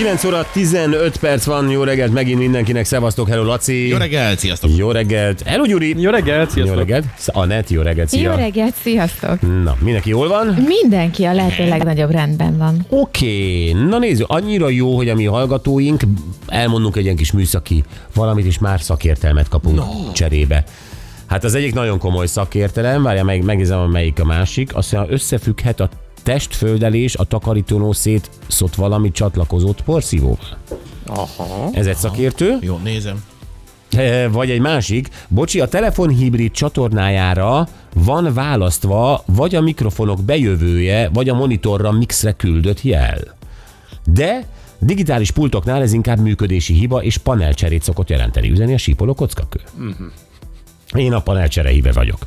9 óra 15 perc van, jó reggelt megint mindenkinek, szevasztok, hello Laci. Jó reggelt, sziasztok! Jó reggelt, hello Gyuri. Jó reggelt, Jó sziasztok! reggelt. Anett, jó reggelt, szia. Jó reggelt, sziasztok! Na, mindenki jól van? Mindenki a lehető legnagyobb rendben van. Oké, na nézzük, annyira jó, hogy a mi hallgatóink, elmondunk egy ilyen kis műszaki valamit, és már szakértelmet kapunk no. cserébe. Hát az egyik nagyon komoly szakértelem, várja, meg, megnézem, melyik a másik, azt mondja, összefügghet a testföldelés a takarítónó szét szott valami csatlakozott porszívóval. Aha. Ez egy szakértő. Jó, nézem. Vagy egy másik, bocsi, a telefonhibrid csatornájára van választva vagy a mikrofonok bejövője, vagy a monitorra mixre küldött jel. De digitális pultoknál ez inkább működési hiba és panelcserét szokott jelenteni. Üzeni a sípoló kockakő. Uh-huh. Én a panelcsere híve vagyok.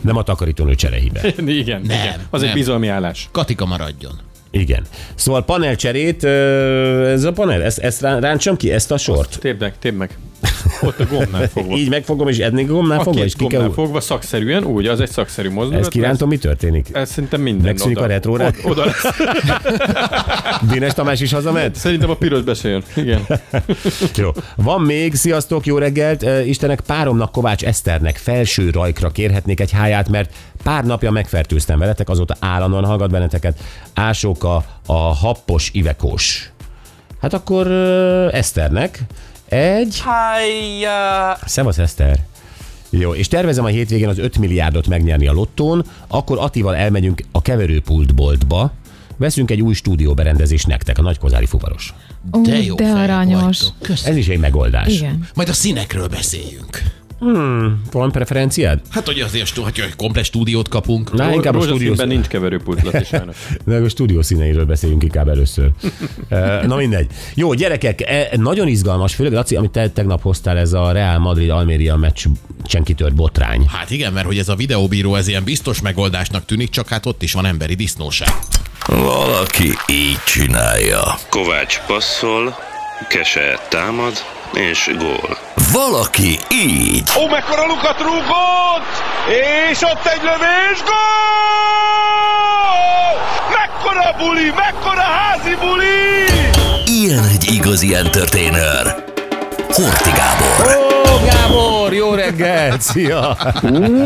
Nem a takarítónő cserehíve. Igen, igen. Az egy nem. bizalmi állás. Katika maradjon. Igen. Szóval panelcserét, ez a panel, ezt, ezt rá- ráncsam ki, ezt a sort. Tépd meg, tépd meg. Ott a gombnál fogva. Így megfogom, és eddig gombnál a fogom, és ki kell... fogva szakszerűen, úgy, az egy szakszerű mozdulat. Ezt kirántom, mi történik? Ez, ez szerintem minden. Megszűnik oda- a retrórák? Oda, oda lesz. Dénes Tamás is hazament? Szerintem a piros beszél. Igen. Jó. Van még, sziasztok, jó reggelt. Istenek páromnak Kovács Eszternek felső rajkra kérhetnék egy háját, mert pár napja megfertőztem veletek, azóta állandóan hallgat benneteket. Ásóka a happos ivekós. Hát akkor Eszternek egy... Hájjá! Szevasz Eszter! Jó, és tervezem a hétvégén az 5 milliárdot megnyerni a lottón, akkor Atival elmegyünk a keverőpultboltba, veszünk egy új stúdióberendezést nektek, a Nagykozári fuvaros. Ú, De jó de fejek aranyos. vagytok. Ez is egy megoldás. Igen. Majd a színekről beszéljünk. Van preferenciád? Hát, hogy azért, hogy egy komplet stúdiót kapunk. Na, inkább a stúdió, Rózsaszínben nincs keverőpult, Laci, sajnos. de a stúdió színeiről beszéljünk inkább először. Na mindegy. Jó, gyerekek, eh, nagyon izgalmas, főleg Laci, amit te tegnap hoztál, ez a Real Madrid-Almeria meccsen kitört botrány. Hát igen, mert hogy ez a videóbíró ez ilyen biztos megoldásnak tűnik, csak hát ott is van emberi disznóság. Valaki így csinálja. Kovács passzol, Kese támad, és gól. Valaki így. Ó, mekkora lukat rúgott! És ott egy lövés, gól! Mekkora buli, mekkora házi buli! Ilyen egy igazi entertainer. Horti Gábor. Ó, Gábor, jó reggelt! Szia!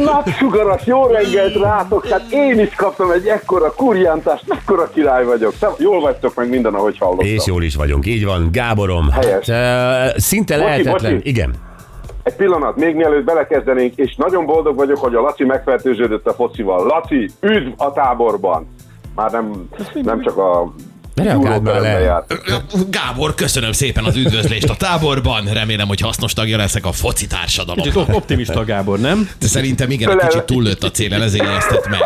Napsugaras, jó reggelt rátok! Hát én is kaptam egy ekkora kurjántást, mekkora király vagyok. Szev- Jól vagytok meg minden, ahogy hallottam. És jól is vagyunk, így van, Gáborom. Helyes. Hát, eh, szinte Bocsi, lehetetlen. bocsi. Igen. Egy pillanat, még mielőtt belekezdenénk, és nagyon boldog vagyok, hogy a Laci megfertőződött a focival. Laci, üdv a táborban! Már nem, nem csak a Reagáld már le. Gábor, köszönöm szépen az üdvözlést a táborban. Remélem, hogy hasznos tagja leszek a foci társadalomnak. op- optimista Gábor, nem? De szerintem igen, egy kicsit túllőtt a cél, ezért jegyeztet meg.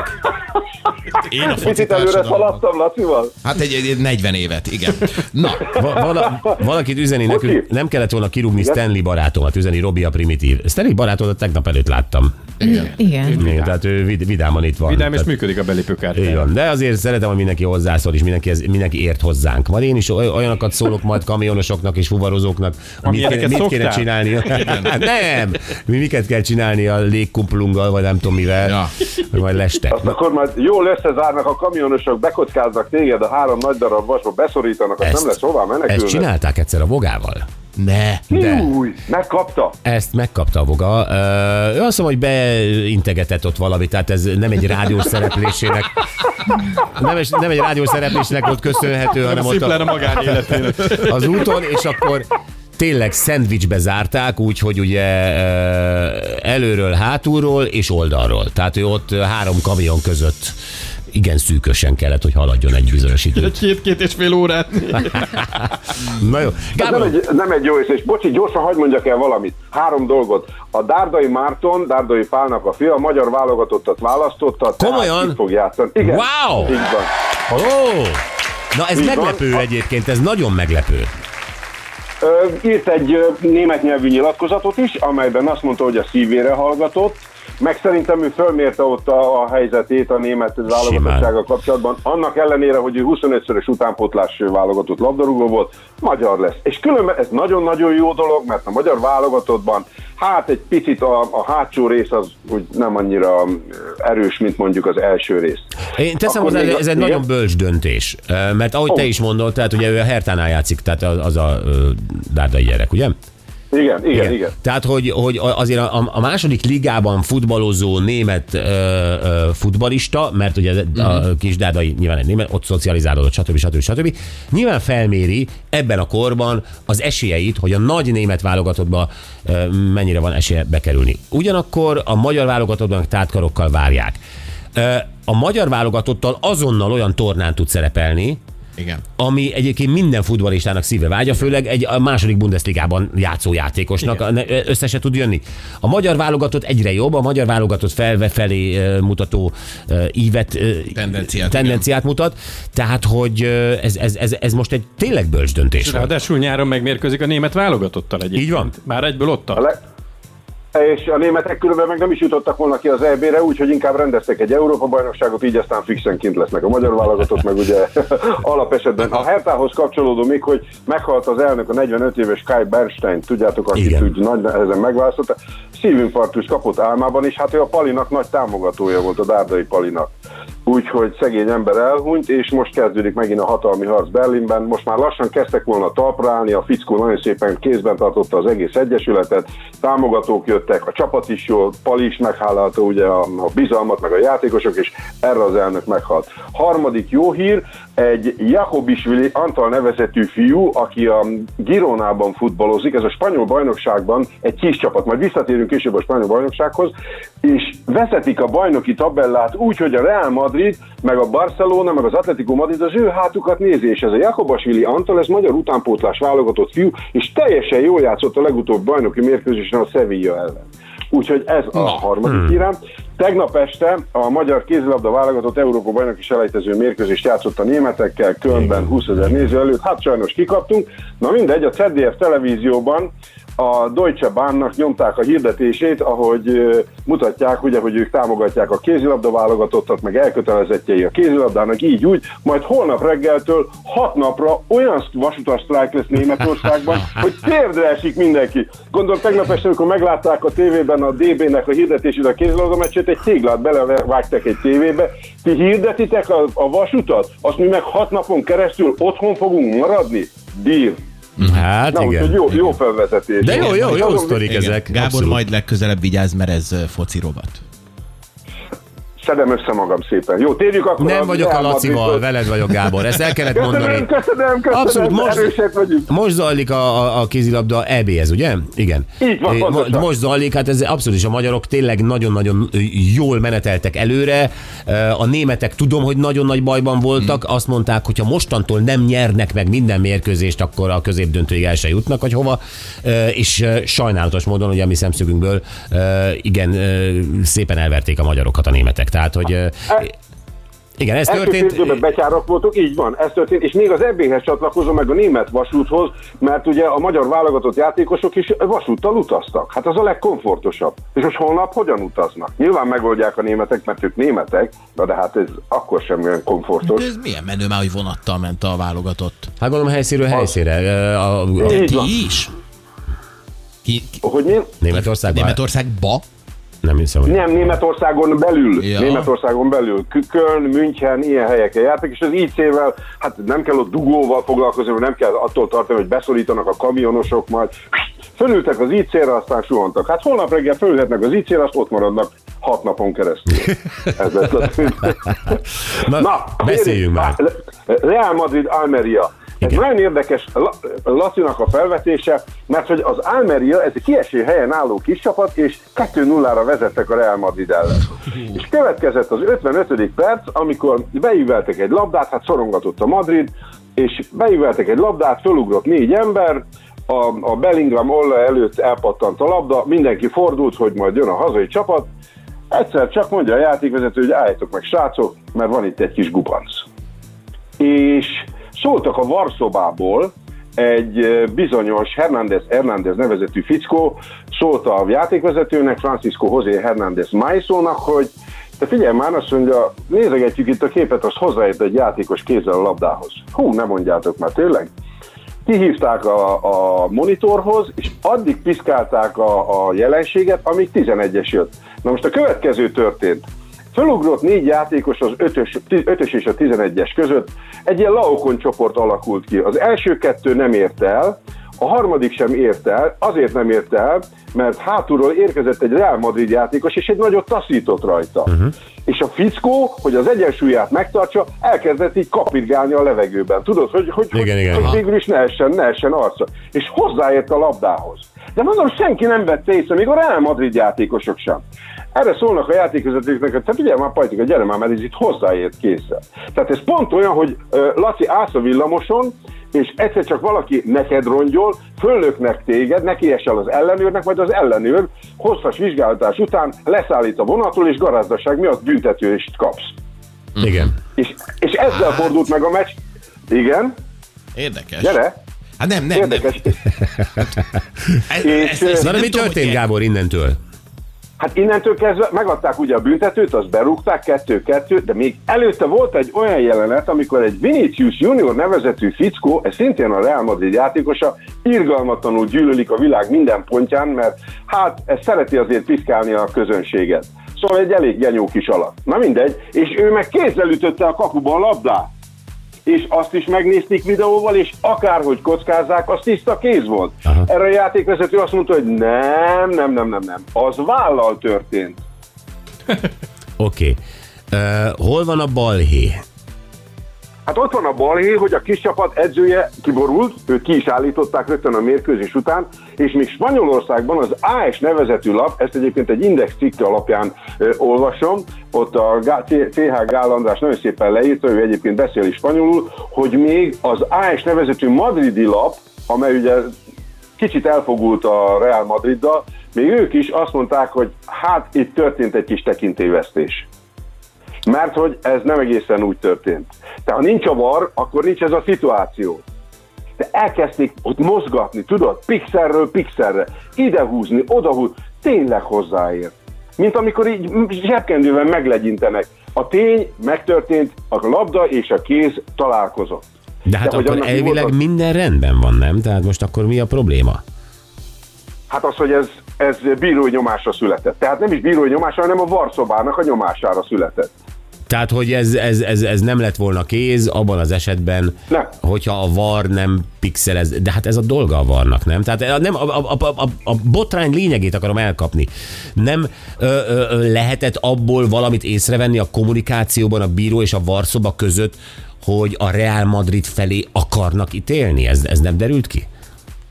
Én a Picit előre szaladtam Lacival? Hát egy, egy 40 évet, igen. Na, Va- vala, valakit üzeni nekünk, nem kellett volna kirúgni Stanley barátomat, üzeni Robi a primitív. Stanley barátomat tegnap előtt láttam. Igen. Igen, tehát ő vid- vidáman itt van. Vidám és Tehát- működik a belépőkártya. van. De azért szeretem, hogy mindenki hozzászól, és mindenki, ez, mindenki ért hozzánk. Majd én is oly- olyanokat szólok majd kamionosoknak és fuvarozóknak, mit, kéne, Amilyeneket mit kéne szoktál? csinálni. nem! Mi miket kell csinálni a légkumplunggal, vagy nem tudom mivel, Ja. hogy majd lestek. Azt akkor majd jól összezárnak a kamionosok, bekockáznak téged a három nagy darab vasba, beszorítanak, az Ezt- nem lesz hová Ezt menekülni. csinálták egyszer a vogával. ne. De Új, megkapta. ezt megkapta a voga. Ö, azt mondom, hogy beintegetett ott valamit, tehát ez nem egy rádiós szereplésének. Nem, egy- nem egy rádiós szereplésnek volt köszönhető, hanem ott a a, magánéletének. az úton, és akkor tényleg szendvicsbe zárták, úgyhogy ugye ö, előről, hátulról és oldalról. Tehát ő ott három kamion között igen szűkösen kellett, hogy haladjon egy bizonyos időt. Két-két és fél órát. Na jó. Nem Gábor, egy, nem egy jó észre, és bocsi, gyorsan hagyd mondjak el valamit. Három dolgot. A Dárdai Márton, Dárdai Pálnak a fia, a magyar válogatottat választotta, Komolyan? itt fog játszani. Igen, Wow! így van. Ó! Na ez Így van. meglepő egyébként, ez nagyon meglepő. Írt egy német nyelvű nyilatkozatot is, amelyben azt mondta, hogy a szívére hallgatott, meg szerintem ő fölmérte ott a, a helyzetét a német válogatottsága kapcsolatban, annak ellenére, hogy ő 25-szörös utánpótlás válogatott labdarúgó volt, magyar lesz. És különben ez nagyon-nagyon jó dolog, mert a magyar válogatottban Hát egy picit a, a hátsó rész az úgy nem annyira erős, mint mondjuk az első rész. Én teszem hozzá, a- ez egy igen? nagyon bölcs döntés, Ö, mert ahogy te Ó. is mondod, tehát ugye ő a Hertánál játszik, tehát az, az a dárdai gyerek, ugye? Igen, igen, igen. Tehát, hogy, hogy azért a, a második ligában futballozó német ö, ö, futbalista, mert ugye a, a kis Dárdai nyilván egy német, ott szocializálódott, stb. stb. stb. Nyilván felméri ebben a korban az esélyeit, hogy a nagy német válogatottba ö, mennyire van esélye bekerülni. Ugyanakkor a magyar válogatottban tártkarokkal várják. Ö, A magyar válogatottal azonnal olyan tornán tud szerepelni, Igen. ami egyébként minden futballistának szíve vágya, főleg egy a második Bundesligában játszó játékosnak ne- össze se tud jönni. A magyar válogatott egyre jobb, a magyar válogatott felve felé mutató ívet, Tendenciát, tendenciát mutat, tehát hogy ez, ez, ez, ez most egy tényleg bölcs döntés. Ráadásul nyáron megmérkőzik a német válogatottal egyébként. Így van. Már egyből ott A tart. És a németek különben meg nem is jutottak volna ki az EB-re, úgyhogy inkább rendeztek egy Európa-bajnokságot, így aztán fixen kint lesznek a magyar válogatott, meg ugye alapesetben. A Hertához kapcsolódó még, hogy meghalt az elnök, a 45 éves Kai Bernstein, tudjátok, akit Igen. úgy nagy nehezen megválasztotta, szívinfarktust kapott álmában, és hát ő a Palinak nagy támogatója volt, a Dárdai Palinak. Úgyhogy szegény ember elhunyt, és most kezdődik megint a hatalmi harc Berlinben. Most már lassan kezdtek volna talpra állni, a fickó nagyon szépen kézben tartotta az egész egyesületet, támogatók jöttek, a csapat is jól, Pali is meghálálta ugye a, a bizalmat, meg a játékosok, és erre az elnök meghalt. Harmadik jó hír, egy Jakobisvili Antal nevezetű fiú, aki a Gironában futballozik, ez a spanyol bajnokságban egy kis csapat, majd visszatérünk később a spanyol bajnoksághoz, és vezetik a bajnoki tabellát úgy, hogy a Real Madrid, meg a Barcelona, meg az Atletico Madrid az ő hátukat nézi, és ez a Jakobasvili Antal, ez magyar utánpótlás válogatott fiú, és teljesen jól játszott a legutóbb bajnoki mérkőzésen a Sevilla ellen. Úgyhogy ez a harmadik hírem. Tegnap este a magyar kézilabda válogatott Európa bajnoki selejtező mérkőzést játszott a németekkel, Kölnben 20 ezer néző előtt. Hát sajnos kikaptunk. Na mindegy, a ZDF televízióban a Deutsche Bahnnak nyomták a hirdetését, ahogy mutatják, ugye, hogy ők támogatják a kézilabda válogatottat, meg elkötelezettjei a kézilabdának, így úgy, majd holnap reggeltől hat napra olyan vasutas sztrájk lesz Németországban, hogy térdre esik mindenki. Gondolom tegnap este, amikor meglátták a tévében a DB-nek a hirdetését, a kézilabda meccsét, egy téglát belevágtak egy tévébe. Ti hirdetitek a, a vasutat, azt mi meg hat napon keresztül otthon fogunk maradni? Deal. Hát Na, igen. jó, jó felvezetés. De jó, jó, jó Azon- sztorik ezek. Gábor, abszolút. majd legközelebb vigyázz, mert ez foci rovat. Szedem össze magam szépen. Jó, térjük akkor Nem vagyok a Lacival, Madridhoz. veled vagyok, Gábor. Ezt el kellett mondani. Köszönöm, köszönöm. Abszolút, most, most zajlik a, a, a kézilabda EB, ez ugye? Igen. Így van, pontosan. Most zajlik, hát ez abszolút is a magyarok tényleg nagyon-nagyon jól meneteltek előre. A németek tudom, hogy nagyon nagy bajban voltak. Hmm. Azt mondták, hogy ha mostantól nem nyernek meg minden mérkőzést, akkor a középdöntőig el se jutnak, vagy hova. És sajnálatos módon, ugye a mi szemszögünkből igen, szépen elverték a magyarokat a németek. Tehát, hogy igen, ez Első történt. félidőben betyárok voltunk, így van, ez történt, és még az EB-hez csatlakozom meg a német vasúthoz, mert ugye a magyar válogatott játékosok is vasúttal utaztak. Hát az a legkomfortosabb. És most holnap hogyan utaznak? Nyilván megoldják a németek, mert ők németek, de hát ez akkor sem olyan komfortos. De ez milyen menő már, hogy vonattal ment a válogatott. Hát gondolom helyszínről helyszínre. A, a, a Így van. Ti is? Ki, ki, Hogy mi? Németországban? Németországba? Nem hiszem, hogy... Nem, Németországon belül. Ja. Németországon belül. Köln, München, ilyen helyeken jártak, és az IC-vel, hát nem kell ott dugóval foglalkozni, nem kell attól tartani, hogy beszorítanak a kamionosok majd. Fölültek az IC-re, aztán suhantak. Hát holnap reggel fölülhetnek az IC-re, azt ott maradnak hat napon keresztül. Ez lesz a Na, beszéljünk már. Real Madrid Almeria. Ez Igen. nagyon érdekes La- Lacinak a felvetése, mert hogy az Almeria, ez egy kieső helyen álló kis csapat, és 2-0-ra vezettek a Real Madrid ellen. És következett az 55. perc, amikor beíveltek egy labdát, hát szorongatott a Madrid, és beíveltek egy labdát, fölugrott négy ember, a, a Bellingham Olle előtt elpattant a labda, mindenki fordult, hogy majd jön a hazai csapat, egyszer csak mondja a játékvezető, hogy álljatok meg srácok, mert van itt egy kis gubanc és szóltak a Varszobából, egy bizonyos Hernández Hernández nevezetű fickó szólt a játékvezetőnek, Francisco José Hernández Maisónak, hogy te figyelj már, azt mondja, nézegetjük itt a képet, az hozzáért egy játékos kézzel a labdához. Hú, nem mondjátok már, tényleg? kihívták a, a monitorhoz, és addig piszkálták a, a jelenséget, amíg 11-es jött. Na most a következő történt. Fölugrott négy játékos az 5-ös, 5-ös és a 11-es között, egy ilyen laokon csoport alakult ki. Az első kettő nem ért el, a harmadik sem ért el, azért nem ért el, mert hátulról érkezett egy Real Madrid játékos, és egy nagyot taszított rajta. Uh-huh. És a fickó, hogy az egyensúlyát megtartsa, elkezdett így kapirgálni a levegőben. Tudod, hogy, hogy, Igen, hogy, igen. hogy végül is ne essen, ne essen arca. És hozzáért a labdához. De mondom, senki nem vette észre, még a Real Madrid játékosok sem. Erre szólnak a játékvezetőknek, hogy hát ugye már Pajtika, gyere már, mert ez itt hozzáért készen. Tehát ez pont olyan, hogy Laci állsz a villamoson, és egyszer csak valaki neked rongyol, föllöknek téged, neki esel az ellenőrnek, majd az ellenőr hosszas vizsgálatás után leszállít a vonatról, és garázdaság miatt büntetőést kapsz. Igen. És, és ezzel fordult meg a meccs. Igen, Érdekes. gyere. Hát nem, nem, Érdekes. nem. Ez, És, ez, ez, Na de mi történt, Gábor, innentől? Hát innentől kezdve megadták ugye a büntetőt, azt berúgták, kettő-kettő, de még előtte volt egy olyan jelenet, amikor egy Vinicius Junior nevezetű fickó, ez szintén a Real Madrid játékosa, irgalmatlanul gyűlölik a világ minden pontján, mert hát ez szereti azért piszkálni a közönséget. Szóval egy elég genyó kis alak. Na mindegy, és ő meg kézzel ütötte a kapuba a labdát. És azt is megnézték videóval, és akárhogy kockázzák, az tiszta kéz volt. Aha. Erre a játékvezető azt mondta, hogy nem, nem, nem, nem, nem. Az vállal történt. Oké. Okay. Uh, hol van a balhé? Hát ott van a balhé, hogy a kis csapat edzője kiborult, őt ki is állították rögtön a mérkőzés után, és még Spanyolországban az AS nevezetű lap, ezt egyébként egy index cikke alapján ö, olvasom, ott a TH Gál András nagyon szépen leírta, ő egyébként beszél is spanyolul, hogy még az AS nevezetű madridi lap, amely ugye kicsit elfogult a Real Madriddal, még ők is azt mondták, hogy hát itt történt egy kis tekintélyvesztés. Mert hogy ez nem egészen úgy történt. Tehát ha nincs a var, akkor nincs ez a szituáció. De elkezdték ott mozgatni, tudod, pixelről pixelre, ide húzni, oda húzni, tényleg hozzáér. Mint amikor így zsebkendővel meglegyintenek. A tény megtörtént, a labda és a kéz találkozott. De hát De akkor elvileg volt minden rendben van, nem? Tehát most akkor mi a probléma? Hát az, hogy ez, ez bírói nyomásra született. Tehát nem is bírói nyomásra, hanem a varszobának a nyomására született. Tehát, hogy ez, ez, ez, ez nem lett volna kéz abban az esetben, Nem. hogyha a var nem pixelez, de hát ez a dolga a varnak, nem? Tehát nem, a, a, a, a, a botrány lényegét akarom elkapni. Nem ö, ö, lehetett abból valamit észrevenni a kommunikációban a bíró és a varszoba között, hogy a Real Madrid felé akarnak ítélni? Ez, ez nem derült ki?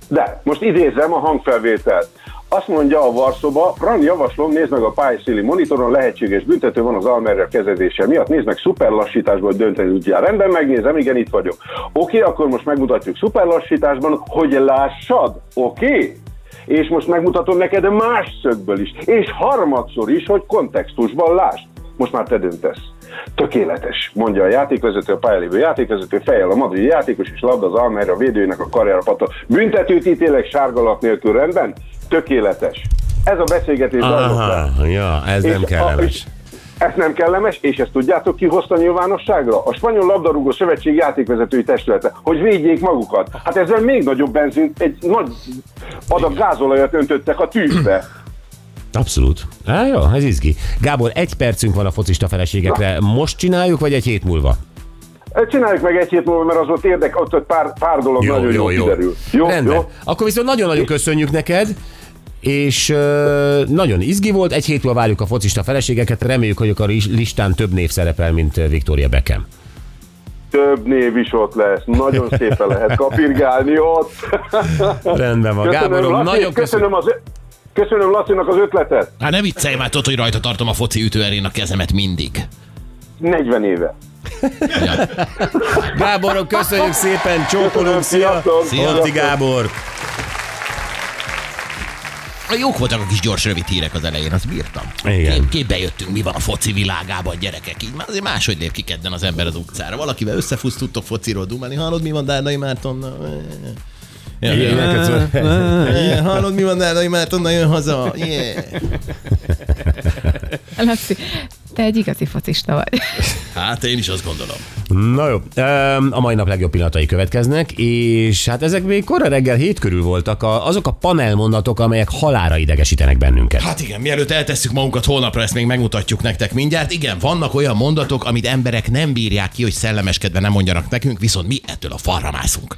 De most idézem a hangfelvételt. Azt mondja a Varszoba, Fran, javaslom, nézd meg a pályaszéli monitoron, lehetséges büntető van az Almerre kezezése miatt, nézd meg szuperlassításból dönteni tudjál. Rendben, megnézem, igen, itt vagyok. Oké, akkor most megmutatjuk szuperlassításban, hogy lássad, oké? És most megmutatom neked más szögből is, és harmadszor is, hogy kontextusban lásd. Most már te döntesz. Tökéletes, mondja a játékvezető, a pályalévő játékvezető, fejjel a madridi játékos, és labda az Almerre a védőnek a karjára patta. Büntetőt ítélek sárgalap nélkül rendben? Tökéletes. Ez a beszélgetés. Aha, ja, ez nem És a- kellemes. és Ez nem kellemes, és ezt tudjátok ki hozta nyilvánosságra? A Spanyol Labdarúgó Szövetség játékvezetői testülete, hogy védjék magukat. Hát ezzel még nagyobb benzint, egy nagy adag gázolajat öntöttek a tűzbe. Abszolút. Á, jó, ez izgi. Gábor, egy percünk van a focista feleségekre. Most csináljuk, vagy egy hét múlva? Csináljuk meg egy hét múlva, mert az ott érdek, ott, ott pár, pár dolog nagyon jó, kiderül. Jó, Rendben. jó? Akkor viszont nagyon-nagyon köszönjük neked, és ö, nagyon izgi volt. Egy hét múlva várjuk a focista feleségeket. Reméljük, hogy akkor a listán több név szerepel, mint Victoria Beckham. Több név is ott lesz. Nagyon szépen lehet kapirgálni ott. Rendben van. Köszönöm, Gáborom, Laci, nagyon köszönöm. köszönöm, az, Köszönöm Lacinak az ötletet. Hát ne viccelj már, tudod, hogy rajta tartom a foci ütőerén a kezemet mindig. 40 éve. Gáborom, köszönjük szépen, csókolunk, szia! Szia. Gábor! Jók voltak a kis gyors rövid hírek az elején, azt bírtam. Igen. Kép, képbe jöttünk, mi van a foci világában, gyerekek. Így már azért máshogy lép ki kedden az ember az utcára. Valakivel összefusz, tudtok fociról dumálni. Hallod, mi van Dárdai Mártonnal? Ja. neked szól. Yeah, Hallod, mi van Dárdai Mártonnal? Jön haza. Yeah. Laci, Te egy igazi focista vagy. Hát én is azt gondolom. Na jó, a mai nap legjobb pillanatai következnek, és hát ezek még korra reggel hét körül voltak a, azok a panelmondatok, amelyek halára idegesítenek bennünket. Hát igen, mielőtt eltesszük magunkat holnapra, ezt még megmutatjuk nektek mindjárt. Igen, vannak olyan mondatok, amit emberek nem bírják ki, hogy szellemeskedve nem mondjanak nekünk, viszont mi ettől a falra mászunk.